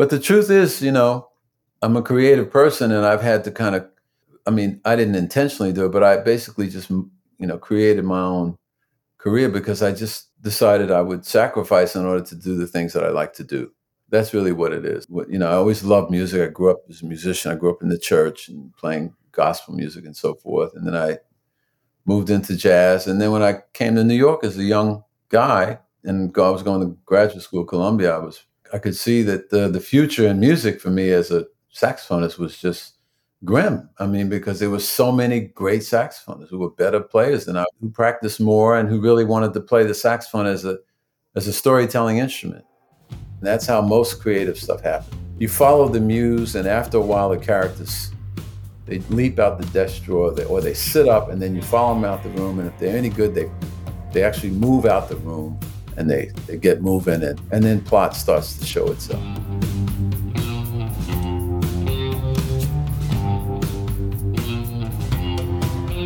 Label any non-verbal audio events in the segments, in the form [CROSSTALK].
But the truth is, you know, I'm a creative person and I've had to kind of, I mean, I didn't intentionally do it, but I basically just you know, created my own career because I just decided I would sacrifice in order to do the things that I like to do. That's really what it is. What, you know, I always loved music. I grew up as a musician. I grew up in the church and playing gospel music and so forth. And then I moved into jazz. And then when I came to New York as a young guy and I was going to graduate school, Columbia, I was I could see that the, the future in music for me as a saxophonist was just grim. I mean, because there were so many great saxophonists who were better players than I, who practiced more and who really wanted to play the saxophone as a as a storytelling instrument. And that's how most creative stuff happens. You follow the muse, and after a while, the characters they leap out the desk drawer, they, or they sit up, and then you follow them out the room. And if they're any good, they they actually move out the room and they, they get moving, and, and then plot starts to show itself.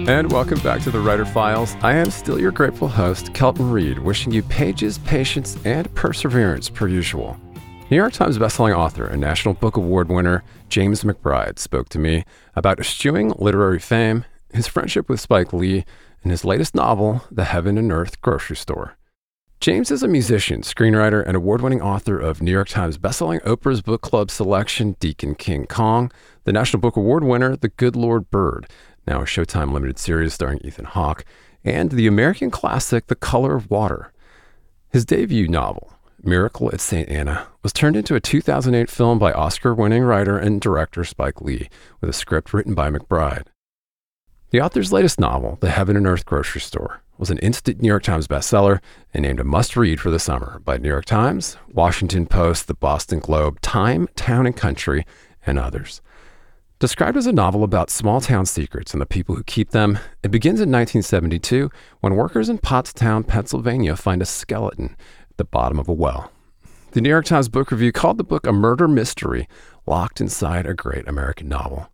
And welcome back to the Writer Files. I am still your grateful host, Kelton Reid, wishing you pages, patience, and perseverance per usual. New York Times bestselling author and National Book Award winner James McBride spoke to me about eschewing literary fame, his friendship with Spike Lee, and his latest novel, The Heaven and Earth Grocery Store. James is a musician, screenwriter, and award winning author of New York Times bestselling Oprah's Book Club selection Deacon King Kong, the National Book Award winner The Good Lord Bird, now a Showtime limited series starring Ethan Hawke, and the American classic The Color of Water. His debut novel, Miracle at St. Anna, was turned into a 2008 film by Oscar winning writer and director Spike Lee, with a script written by McBride. The author's latest novel, The Heaven and Earth Grocery Store, was an instant New York Times bestseller and named a must read for the summer by New York Times, Washington Post, the Boston Globe, Time, Town and Country, and others. Described as a novel about small town secrets and the people who keep them, it begins in 1972 when workers in Pottstown, Pennsylvania find a skeleton at the bottom of a well. The New York Times Book Review called the book a murder mystery locked inside a great American novel.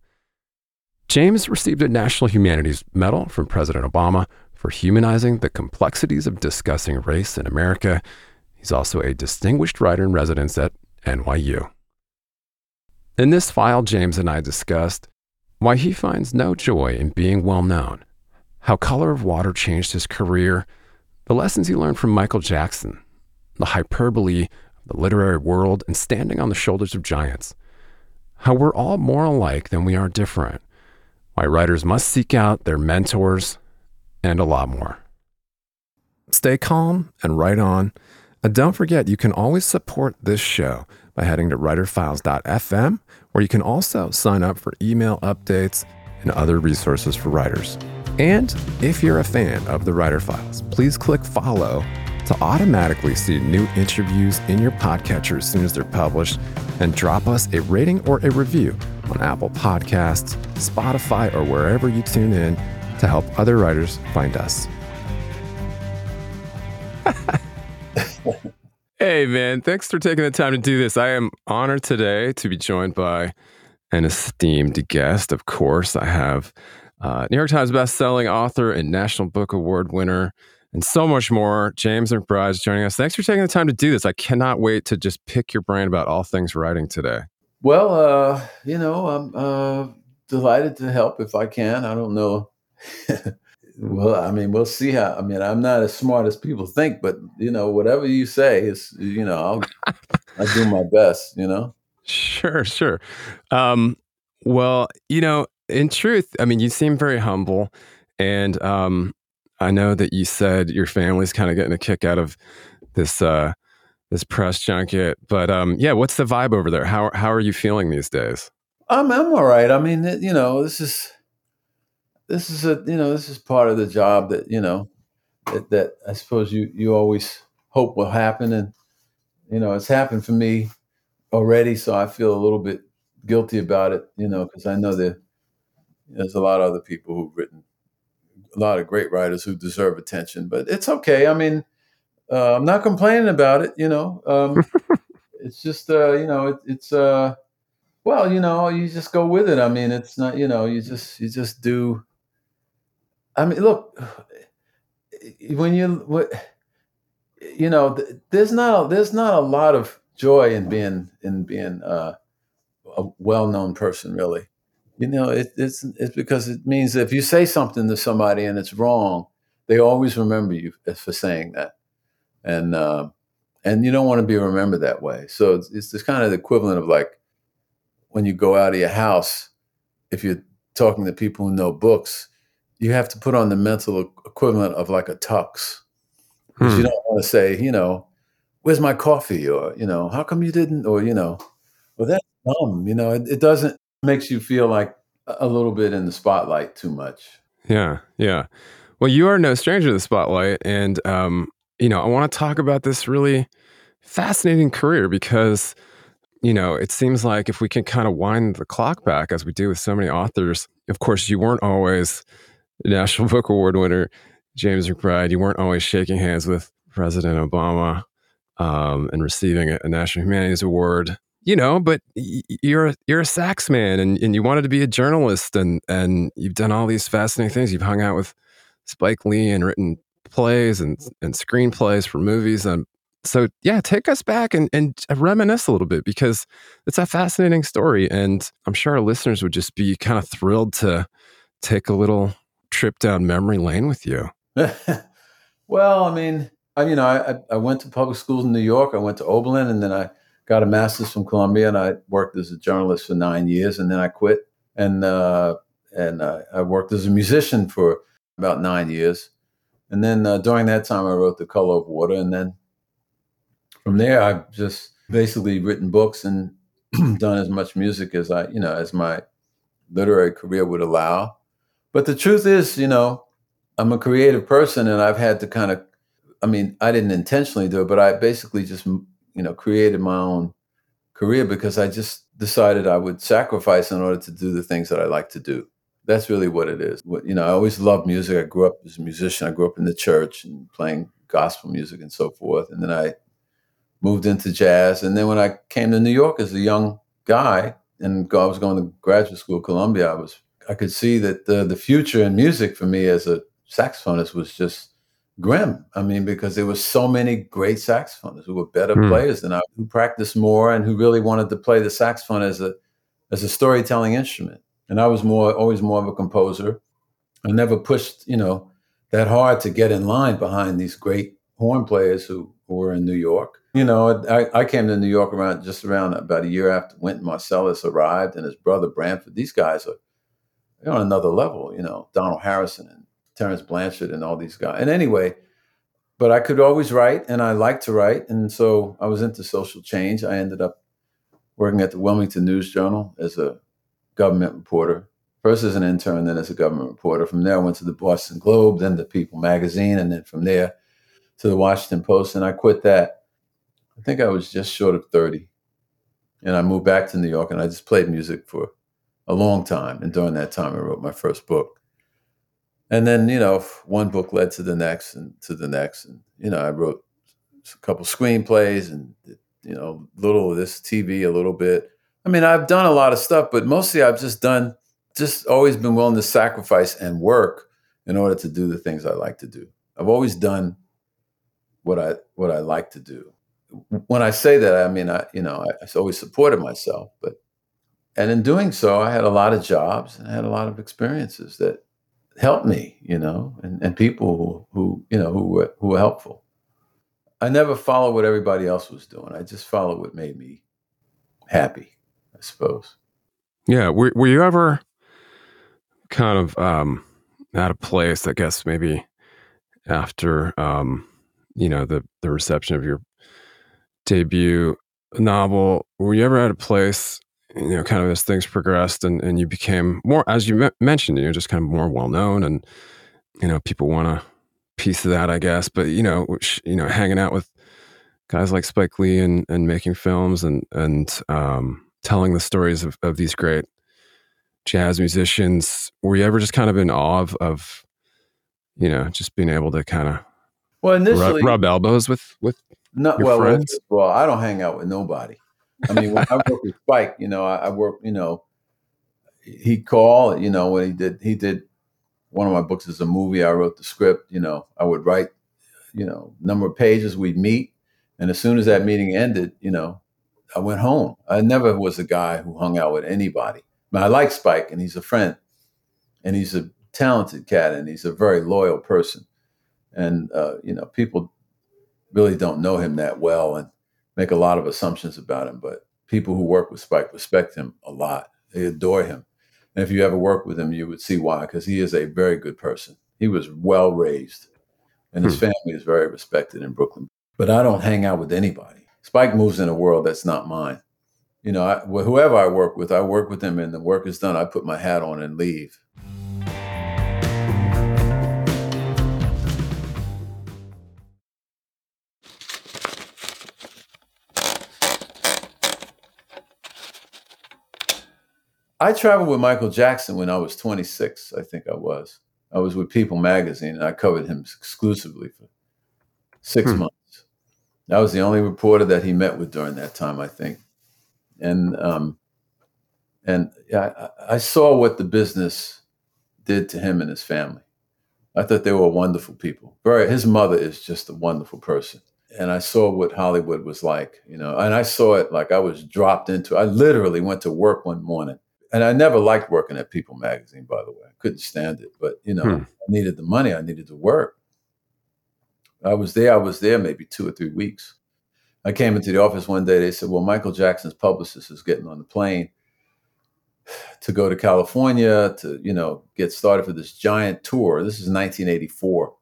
James received a National Humanities Medal from President Obama for humanizing the complexities of discussing race in America. He's also a distinguished writer in residence at NYU. In this file, James and I discussed why he finds no joy in being well known, how Color of Water changed his career, the lessons he learned from Michael Jackson, the hyperbole of the literary world, and standing on the shoulders of giants, how we're all more alike than we are different, why writers must seek out their mentors, and a lot more. Stay calm and write on. And don't forget, you can always support this show by heading to writerfiles.fm, where you can also sign up for email updates and other resources for writers. And if you're a fan of the Writer Files, please click follow to automatically see new interviews in your podcatcher as soon as they're published, and drop us a rating or a review on Apple Podcasts, Spotify, or wherever you tune in to help other writers find us. Hey, [LAUGHS] Hey, man, thanks for taking the time to do this. I am honored today to be joined by an esteemed guest. Of course, I have uh, New York Times bestselling author and National Book Award winner, and so much more. James McBride is joining us. Thanks for taking the time to do this. I cannot wait to just pick your brain about all things writing today. Well, uh, you know, I'm uh, delighted to help if I can. I don't know. [LAUGHS] well, I mean, we'll see how. I mean, I'm not as smart as people think, but you know, whatever you say is, you know, I'll I do my best. You know. [LAUGHS] Sure, sure. Um, well, you know, in truth, I mean, you seem very humble, and um, I know that you said your family's kind of getting a kick out of this uh, this press junket. But um, yeah, what's the vibe over there? How how are you feeling these days? I'm I'm all right. I mean, you know, this is this is a you know this is part of the job that you know that, that I suppose you you always hope will happen, and you know it's happened for me already, so I feel a little bit guilty about it, you know, because I know that there's a lot of other people who've written a lot of great writers who deserve attention, but it's okay. I mean, uh, I'm not complaining about it, you know. Um, [LAUGHS] it's just, uh, you know, it, it's, uh, well, you know, you just go with it. I mean, it's not, you know, you just, you just do. I mean, look, [SIGHS] when you, you know, there's not, there's not a lot of joy in being, in being, uh, a well-known person, really you know, it, it's it's because it means if you say something to somebody and it's wrong, they always remember you for saying that, and uh, and you don't want to be remembered that way. So it's, it's kind of the equivalent of like when you go out of your house, if you're talking to people who know books, you have to put on the mental equivalent of like a tux, because hmm. you don't want to say, you know, where's my coffee, or you know, how come you didn't, or you know, well that's dumb. You know, it, it doesn't makes you feel like a little bit in the spotlight too much. Yeah, yeah. Well, you are no stranger to the spotlight, and um, you know, I want to talk about this really fascinating career because you know, it seems like if we can kind of wind the clock back as we do with so many authors, of course, you weren't always National [LAUGHS] Book Award winner James McBride. You weren't always shaking hands with President Obama um, and receiving a, a National Humanities Award you know, but you're a, you're a sax man and, and you wanted to be a journalist and, and you've done all these fascinating things. You've hung out with Spike Lee and written plays and, and screenplays for movies. And so, yeah, take us back and, and reminisce a little bit because it's a fascinating story. And I'm sure our listeners would just be kind of thrilled to take a little trip down memory lane with you. [LAUGHS] well, I mean, I, you know, I, I went to public schools in New York. I went to Oberlin and then I got a master's from Columbia, and I worked as a journalist for nine years, and then I quit, and uh, and uh, I worked as a musician for about nine years, and then uh, during that time I wrote The Color of Water, and then from there I've just basically written books and [CLEARS THROAT] done as much music as I, you know, as my literary career would allow. But the truth is, you know, I'm a creative person, and I've had to kind of, I mean, I didn't intentionally do it, but I basically just you know, created my own career because I just decided I would sacrifice in order to do the things that I like to do. That's really what it is. You know, I always loved music. I grew up as a musician. I grew up in the church and playing gospel music and so forth. And then I moved into jazz. And then when I came to New York as a young guy and I was going to graduate school at Columbia, I was I could see that the the future in music for me as a saxophonist was just grim. I mean, because there were so many great saxophonists who were better mm. players than I, who practiced more and who really wanted to play the saxophone as a as a storytelling instrument. And I was more always more of a composer. I never pushed, you know, that hard to get in line behind these great horn players who, who were in New York. You know, I, I came to New York around just around about a year after Wynton Marsalis arrived and his brother Branford. These guys are on another level, you know, Donald Harrison and Terence Blanchard and all these guys. And anyway, but I could always write and I like to write. And so I was into social change. I ended up working at the Wilmington News Journal as a government reporter, first as an intern, then as a government reporter. From there, I went to the Boston Globe, then the People magazine, and then from there to the Washington Post. And I quit that. I think I was just short of 30. And I moved back to New York and I just played music for a long time. And during that time, I wrote my first book and then you know one book led to the next and to the next and you know i wrote a couple screenplays and you know, little of this TV, a little bit. I mean, I've done a lot of stuff, but mostly I've just done, just always been willing to sacrifice and work in order to do the things I like to do. I've always done what I what I like to do. When I say that, I mean I you know I, I always supported myself, but and in doing so, I had a lot of jobs and I had a lot of experiences that helped me, you know, and, and people who, who you know who were who were helpful. I never followed what everybody else was doing. I just followed what made me happy, I suppose. Yeah. Were, were you ever kind of um, at a place, I guess, maybe after, um, you know, the, the reception of your debut novel, were you ever at a place, you know, kind of as things progressed and, and you became more, as you me- mentioned, you know, just kind of more well known and, you know, people want to piece of that, I guess. But you know, which, you know, hanging out with guys like Spike Lee and and making films and and um, telling the stories of, of these great jazz musicians. Were you ever just kind of in awe of, of you know, just being able to kind of well initially rub, rub elbows with with no, well, friends? well, I don't hang out with nobody. I mean, when I work with Spike, you know, I, I work, you know, he called, you know, when he did, he did one of my books is a movie. I wrote the script. You know, I would write, you know, number of pages. We'd meet, and as soon as that meeting ended, you know, I went home. I never was a guy who hung out with anybody. But I like Spike, and he's a friend, and he's a talented cat, and he's a very loyal person. And uh, you know, people really don't know him that well and make a lot of assumptions about him. But people who work with Spike respect him a lot. They adore him and if you ever work with him, you would see why, because he is a very good person. He was well raised, and his hmm. family is very respected in Brooklyn. But I don't hang out with anybody. Spike moves in a world that's not mine. You know, I, whoever I work with, I work with them, and the work is done. I put my hat on and leave. I traveled with Michael Jackson when I was 26, I think I was. I was with People magazine and I covered him exclusively for six hmm. months. I was the only reporter that he met with during that time, I think. And um, and I, I saw what the business did to him and his family. I thought they were wonderful people. Very, his mother is just a wonderful person. And I saw what Hollywood was like, you know, and I saw it like I was dropped into. I literally went to work one morning and I never liked working at People magazine, by the way. I couldn't stand it. But, you know, hmm. I needed the money, I needed to work. I was there, I was there maybe two or three weeks. I came into the office one day, they said, Well, Michael Jackson's publicist is getting on the plane [SIGHS] to go to California to, you know, get started for this giant tour. This is 1984.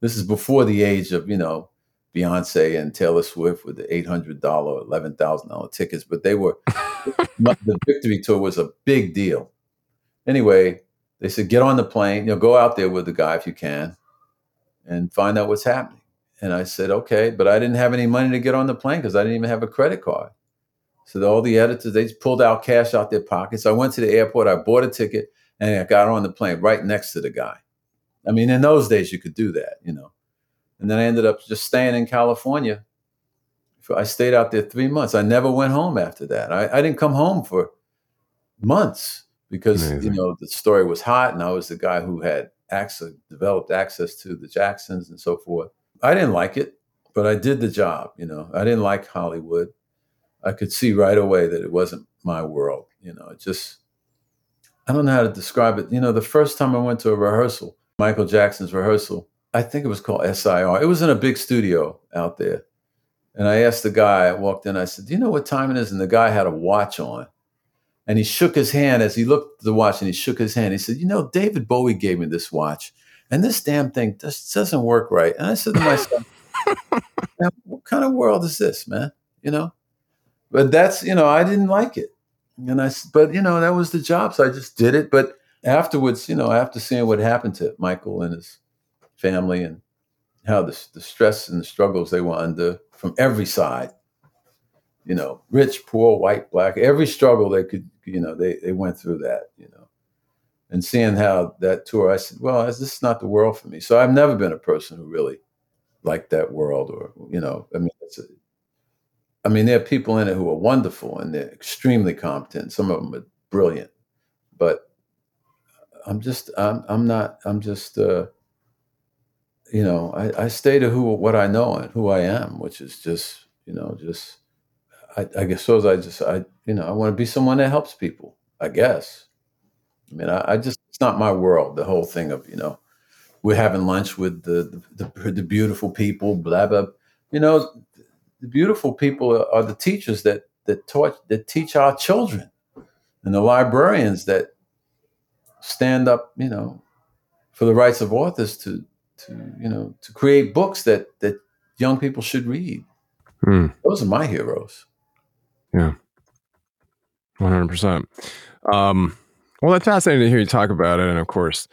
This is before the age of, you know, Beyonce and Taylor Swift with the eight hundred dollar, eleven thousand dollar tickets, but they were [LAUGHS] the victory tour was a big deal. Anyway, they said get on the plane, you know, go out there with the guy if you can, and find out what's happening. And I said okay, but I didn't have any money to get on the plane because I didn't even have a credit card. So all the editors they pulled out cash out their pockets. I went to the airport, I bought a ticket, and I got on the plane right next to the guy. I mean, in those days you could do that, you know. And then I ended up just staying in California. I stayed out there three months. I never went home after that. I, I didn't come home for months because Amazing. you know the story was hot, and I was the guy who had access, developed access to the Jacksons and so forth. I didn't like it, but I did the job. You know, I didn't like Hollywood. I could see right away that it wasn't my world. You know, it just I don't know how to describe it. You know, the first time I went to a rehearsal, Michael Jackson's rehearsal, I think it was called SIR. It was in a big studio out there. And I asked the guy, I walked in, I said, Do you know what time it is? And the guy had a watch on. And he shook his hand as he looked at the watch and he shook his hand. He said, You know, David Bowie gave me this watch, and this damn thing just doesn't work right. And I said to myself, [LAUGHS] What kind of world is this, man? You know? But that's, you know, I didn't like it. And I, but, you know, that was the job. So I just did it. But afterwards, you know, after seeing what happened to Michael and his family and how the, the stress and the struggles they were under from every side. You know rich poor white black every struggle they could you know they, they went through that you know. And seeing how that tour i said well this is not the world for me. So i've never been a person who really like that world, or you know, I mean, it's a, I mean, there are people in it who are wonderful and they're extremely competent. Some of them are brilliant, but I'm just, I'm, I'm not, I'm just, uh, you know, I, I stay to who, what I know and who I am, which is just, you know, just, I, I guess so. as I just, I, you know, I want to be someone that helps people. I guess. I mean, I, I just, it's not my world. The whole thing of, you know, we're having lunch with the, the, the, the beautiful people, blah, blah. You know, the beautiful people are the teachers that, that taught, that teach our children and the librarians that stand up, you know, for the rights of authors to, to, you know, to create books that, that young people should read. Hmm. Those are my heroes. Yeah. 100%. Um, well, that's fascinating to hear you talk about it. And of course,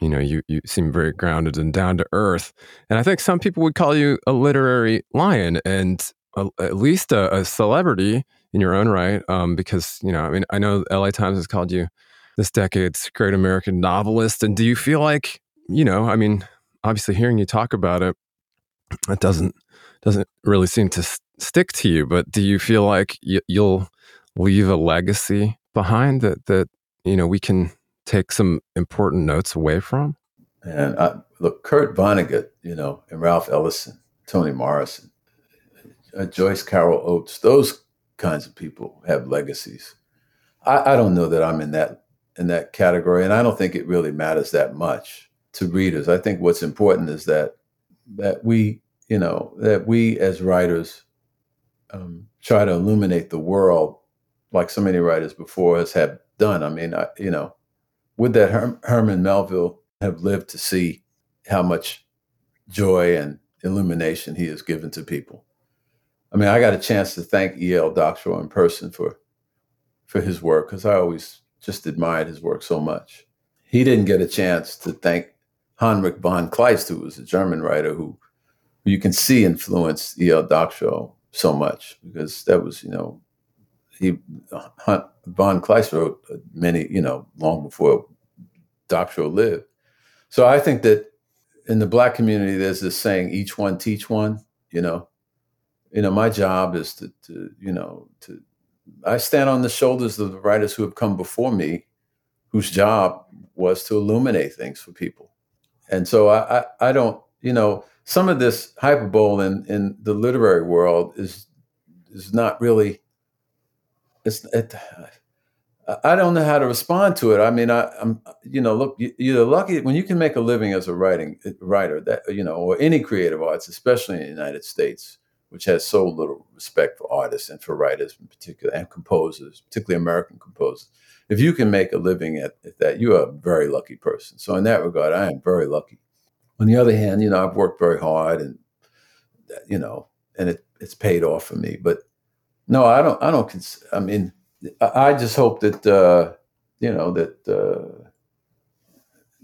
you know, you, you seem very grounded and down to earth. And I think some people would call you a literary lion and a, at least a, a, celebrity in your own right. Um, because, you know, I mean, I know LA Times has called you this decade's great American novelist. And do you feel like, you know, I mean, obviously hearing you talk about it, it doesn't doesn't really seem to s- stick to you. But do you feel like y- you'll leave a legacy behind that that you know we can take some important notes away from? And I, look, Kurt Vonnegut, you know, and Ralph Ellison, Toni Morrison, uh, Joyce Carol Oates, those kinds of people have legacies. I, I don't know that I'm in that in that category, and I don't think it really matters that much to readers. I think what's important is that that we, you know, that we as writers um, try to illuminate the world like so many writers before us have done. I mean, I, you know, would that Her- Herman Melville have lived to see how much joy and illumination he has given to people? I mean, I got a chance to thank E.L. Doctorow in person for for his work because I always just admired his work so much. He didn't get a chance to thank Heinrich von Kleist, who was a German writer who, who you can see influenced E.L. Doctorow so much because that was, you know, he von Kleist wrote many, you know, long before Doctorow lived. So I think that in the black community, there's this saying, "Each one teach one." You know, you know, my job is to, to you know, to I stand on the shoulders of the writers who have come before me, whose job was to illuminate things for people. And so I, I, I don't, you know, some of this hyperbole in, in the literary world is is not really it's it, I don't know how to respond to it. I mean, I, am you know, look, you're lucky when you can make a living as a writing writer that you know, or any creative arts, especially in the United States, which has so little respect for artists and for writers in particular, and composers, particularly American composers. If you can make a living at, at that, you are a very lucky person. So in that regard, I am very lucky. On the other hand, you know, I've worked very hard, and you know, and it, it's paid off for me, but no, I don't. I don't. Cons- I mean, I just hope that uh, you know that. Uh,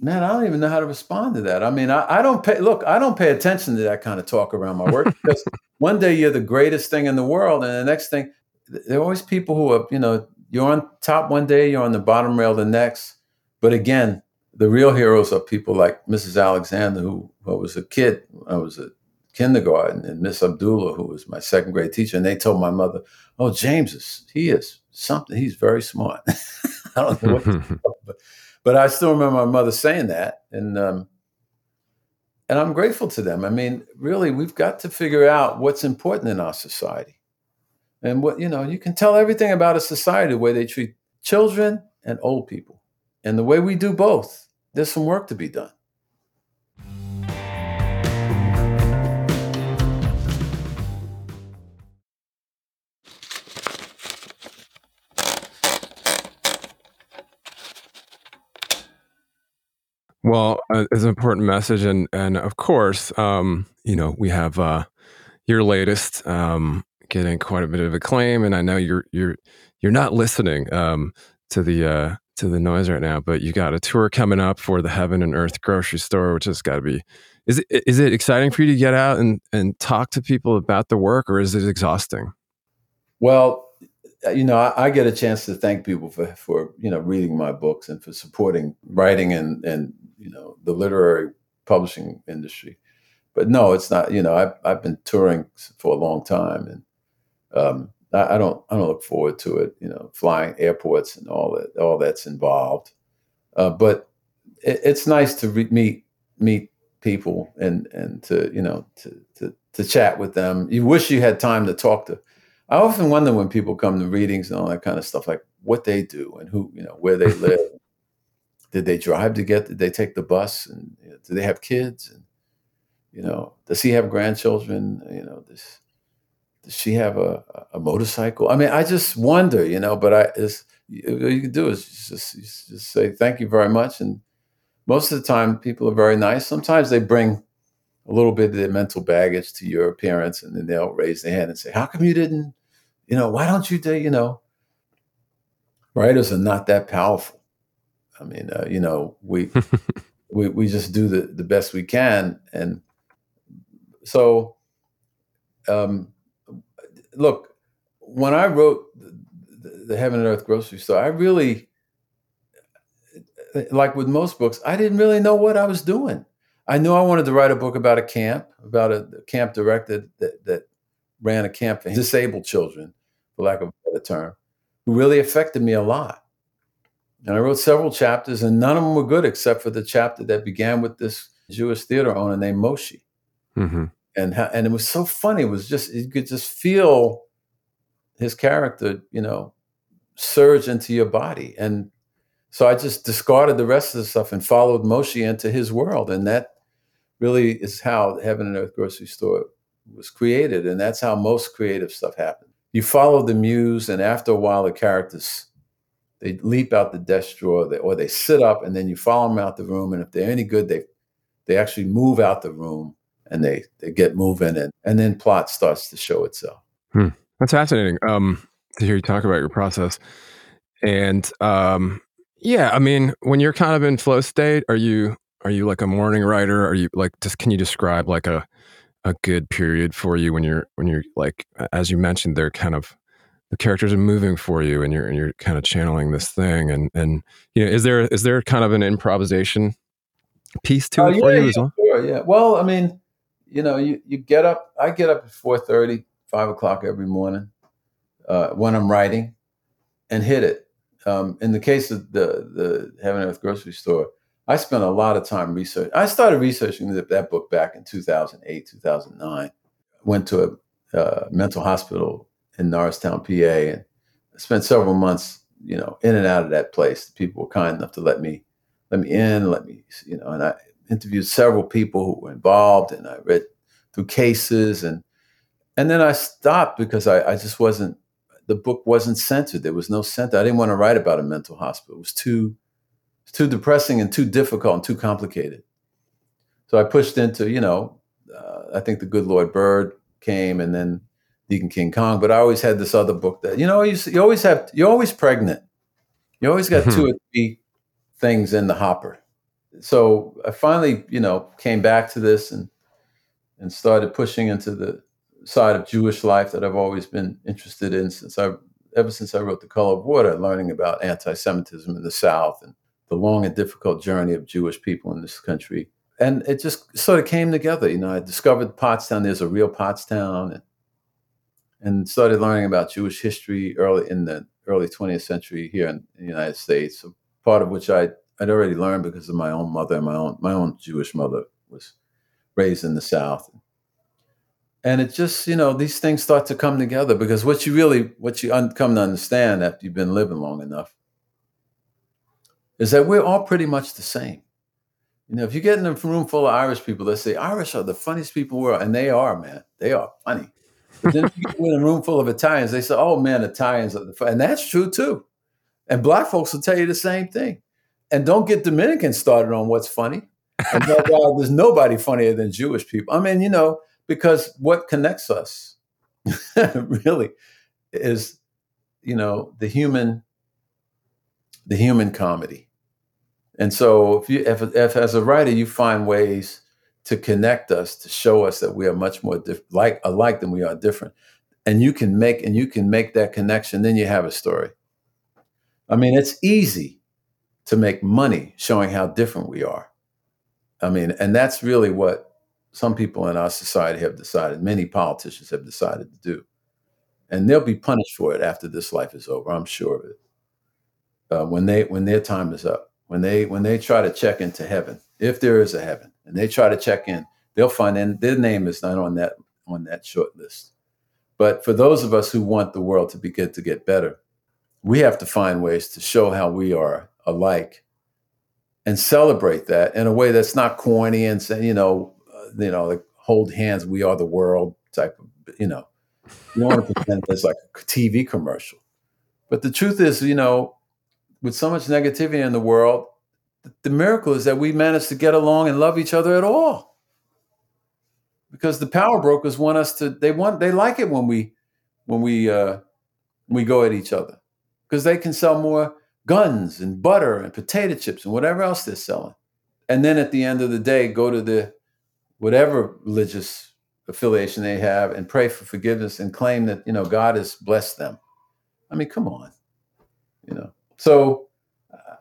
man, I don't even know how to respond to that. I mean, I, I, don't pay. Look, I don't pay attention to that kind of talk around my work because one day you're the greatest thing in the world, and the next thing, there are always people who are. You know, you're on top one day, you're on the bottom rail the next. But again, the real heroes are people like Mrs. Alexander, who, who was a kid. I was a kindergarten and Miss Abdullah, who was my second grade teacher, and they told my mother, "Oh, James is he is something. He's very smart." [LAUGHS] I don't know what, [LAUGHS] but, but I still remember my mother saying that, and um, and I'm grateful to them. I mean, really, we've got to figure out what's important in our society, and what you know, you can tell everything about a society the way they treat children and old people, and the way we do both. There's some work to be done. Well, uh, it's an important message, and and of course, um, you know, we have uh, your latest um, getting quite a bit of acclaim, and I know you're you're you're not listening um, to the uh, to the noise right now, but you got a tour coming up for the Heaven and Earth grocery store, which has got to be. Is it is it exciting for you to get out and and talk to people about the work, or is it exhausting? Well, you know, I, I, get a chance to thank people for, for, you know, reading my books and for supporting writing and, and, you know, the literary publishing industry. but no, it's not. You know, I've I've been touring for a long time, and um, I, I, don't I don't look forward to it. You know, flying airports and all that all that's involved. Uh, but it, it's nice to re- meet meet people and and to you know to, to to chat with them. You wish you had time to talk to. I often wonder when people come to readings and all that kind of stuff, like what they do and who you know where they [LAUGHS] live. Did they drive to get? Did they take the bus? And you know, do they have kids? And you know, does he have grandchildren? You know, does does she have a, a motorcycle? I mean, I just wonder, you know. But I, it's, all you can do is just just say thank you very much, and most of the time people are very nice. Sometimes they bring a little bit of their mental baggage to your appearance, and then they'll raise their hand and say, "How come you didn't? You know, why don't you do? You know, writers are not that powerful. I mean, uh, you know, we [LAUGHS] we we just do the the best we can, and so, um, look, when I wrote the, the Heaven and Earth grocery store, I really, like with most books, I didn't really know what I was doing. I knew I wanted to write a book about a camp, about a, camp director that, that ran a camp for disabled children, for lack of a better term, who really affected me a lot. And I wrote several chapters, and none of them were good except for the chapter that began with this Jewish theater owner named Moshe. Mm-hmm and and it was so funny. It was just you could just feel his character, you know, surge into your body, and so I just discarded the rest of the stuff and followed Moshe into his world, and that really is how Heaven and Earth Grocery Store was created, and that's how most creative stuff happens. You follow the muse, and after a while, the characters they leap out the desk drawer, or they sit up, and then you follow them out the room, and if they're any good, they they actually move out the room and they they get moving and and then plot starts to show itself. Hmm. That's fascinating. Um, to hear you talk about your process, and um, yeah, I mean, when you're kind of in flow state, are you are you like a morning writer? Are you like just can you describe like a a good period for you when you're when you're like as you mentioned they're kind of the characters are moving for you and you're and you're kind of channeling this thing and and you know is there is there kind of an improvisation piece to uh, it yeah, for you yeah, as well? Sure, yeah. Well, I mean, you know, you, you get up, I get up at 4.30, 5 o'clock every morning uh, when I'm writing and hit it. Um, in the case of the, the Heaven Earth grocery store, I spent a lot of time researching. I started researching that, that book back in 2008, 2009. Went to a uh, mental hospital in Norristown, PA, and spent several months, you know, in and out of that place. The people were kind enough to let me let me in, let me, you know, and I interviewed several people who were involved, and I read through cases, and and then I stopped because I, I just wasn't. The book wasn't centered. There was no center. I didn't want to write about a mental hospital. It was too, too depressing and too difficult and too complicated. So I pushed into, you know, uh, I think the Good Lord Bird came, and then Deacon King Kong. But I always had this other book that, you know, you, you always have, you're always pregnant. You always got two or three things in the hopper so I finally, you know, came back to this and and started pushing into the side of Jewish life that I've always been interested in since I ever since I wrote The Color of Water, learning about anti-Semitism in the South and the long and difficult journey of Jewish people in this country. And it just sort of came together. You know, I discovered Pottstown. There's a real Pottstown, and, and started learning about Jewish history early in the early 20th century here in the United States. Part of which I I'd already learned because of my own mother. My own my own Jewish mother was raised in the South, and it just you know these things start to come together because what you really what you un- come to understand after you've been living long enough is that we're all pretty much the same. You know, if you get in a room full of Irish people, they say Irish are the funniest people in the world, and they are, man. They are funny. But then if you get in a room full of Italians, they say, "Oh man, Italians are the fun," and that's true too. And black folks will tell you the same thing and don't get Dominicans started on what's funny. And [LAUGHS] there's nobody funnier than Jewish people. I mean, you know, because what connects us [LAUGHS] really is, you know, the human, the human comedy. And so, if you, if, if as a writer you find ways to connect us, to show us that we are much more like alike than we are different, and you can make and you can make that connection, then you have a story. I mean, it's easy to make money showing how different we are. I mean, and that's really what some people in our society have decided, many politicians have decided to do. And they'll be punished for it after this life is over. I'm sure of it. Uh, when they when their time is up, when they when they try to check into heaven, if there is a heaven, and they try to check in, they'll find in, their name is not on that on that short list. But for those of us who want the world to be good to get better, we have to find ways to show how we are alike and celebrate that in a way that's not corny and say, you know, uh, you know, like hold hands, we are the world type of, you know, you don't want to pretend it's like a TV commercial. But the truth is, you know, with so much negativity in the world, the miracle is that we managed to get along and love each other at all. Because the power brokers want us to, they want, they like it when we, when we, uh, we go at each other because they can sell more guns and butter and potato chips and whatever else they're selling. And then at the end of the day, go to the whatever religious affiliation they have and pray for forgiveness and claim that, you know, God has blessed them. I mean, come on. You know. So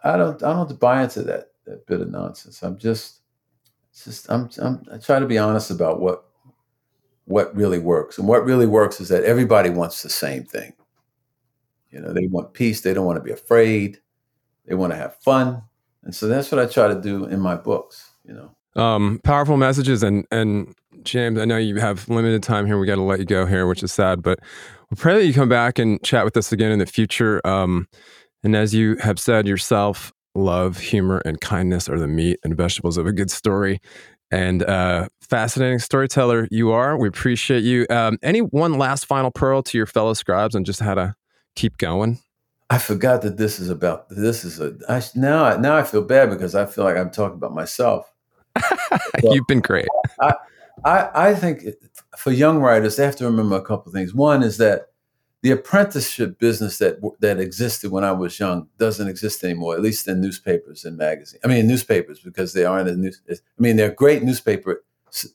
I don't I don't buy into that that bit of nonsense. I'm just just I'm, I'm I try to be honest about what what really works. And what really works is that everybody wants the same thing. You know, they want peace. They don't want to be afraid. They want to have fun. And so that's what I try to do in my books, you know. Um, powerful messages and and James, I know you have limited time here. We got to let you go here, which is sad, but we pray that you come back and chat with us again in the future. Um, and as you have said yourself, love, humor, and kindness are the meat and vegetables of a good story. And uh, fascinating storyteller you are. We appreciate you. Um, any one last final pearl to your fellow scribes on just how to keep going? I forgot that this is about this is a I, now now I feel bad because I feel like I'm talking about myself. [LAUGHS] You've been great. I, I I think for young writers they have to remember a couple of things. One is that the apprenticeship business that that existed when I was young doesn't exist anymore. At least in newspapers and magazines. I mean, in newspapers because they aren't in news. I mean, they're great newspaper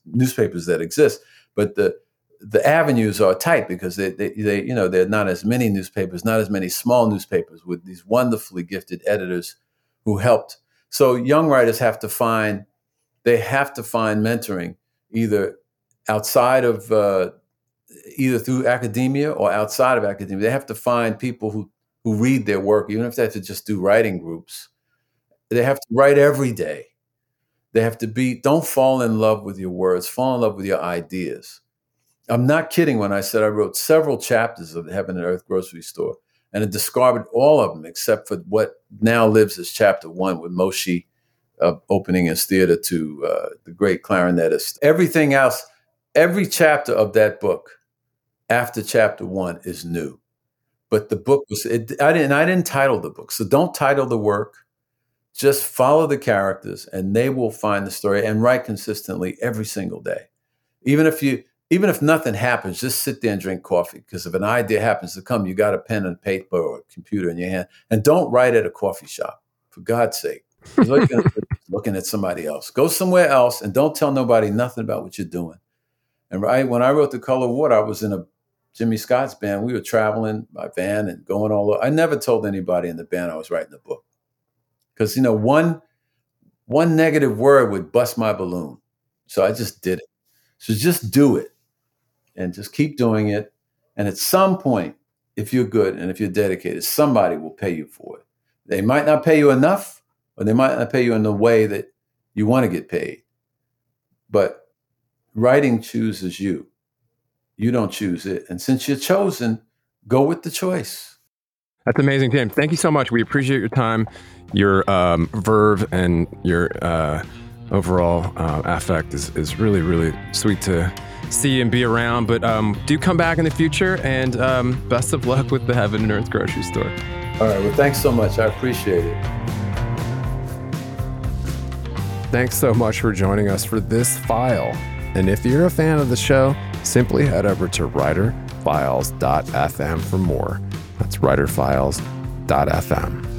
newspapers that exist, but the the avenues are tight because they, they, they, you know, there are not as many newspapers, not as many small newspapers with these wonderfully gifted editors who helped. So young writers have to find, they have to find mentoring either outside of, uh, either through academia or outside of academia. They have to find people who, who read their work, even if they have to just do writing groups. They have to write every day. They have to be, don't fall in love with your words, fall in love with your ideas I'm not kidding when I said I wrote several chapters of the Heaven and Earth grocery store and I discarded all of them except for what now lives as chapter one with Moshe uh, opening his theater to uh, the great clarinetist. Everything else, every chapter of that book after chapter one is new. But the book was, it, I didn't, I didn't title the book. So don't title the work. Just follow the characters and they will find the story and write consistently every single day. Even if you, even if nothing happens, just sit there and drink coffee. Because if an idea happens to come, you got a pen and paper or a computer in your hand. And don't write at a coffee shop, for God's sake. Looking, [LAUGHS] looking at somebody else. Go somewhere else and don't tell nobody nothing about what you're doing. And right when I wrote The Color of Water, I was in a Jimmy Scott's band. We were traveling by van and going all over. I never told anybody in the band I was writing the book. Because, you know, one one negative word would bust my balloon. So I just did it. So just do it and just keep doing it. And at some point, if you're good and if you're dedicated, somebody will pay you for it. They might not pay you enough, or they might not pay you in the way that you want to get paid. But writing chooses you. You don't choose it. And since you're chosen, go with the choice. That's amazing, James. Thank you so much. We appreciate your time, your um, verve, and your uh, overall uh, affect is, is really, really sweet to see and be around. But um, do come back in the future, and um, best of luck with the Heaven and Earth grocery store. All right. Well, thanks so much. I appreciate it. Thanks so much for joining us for this file. And if you're a fan of the show, simply head over to writerfiles.fm for more. That's writerfiles.fm.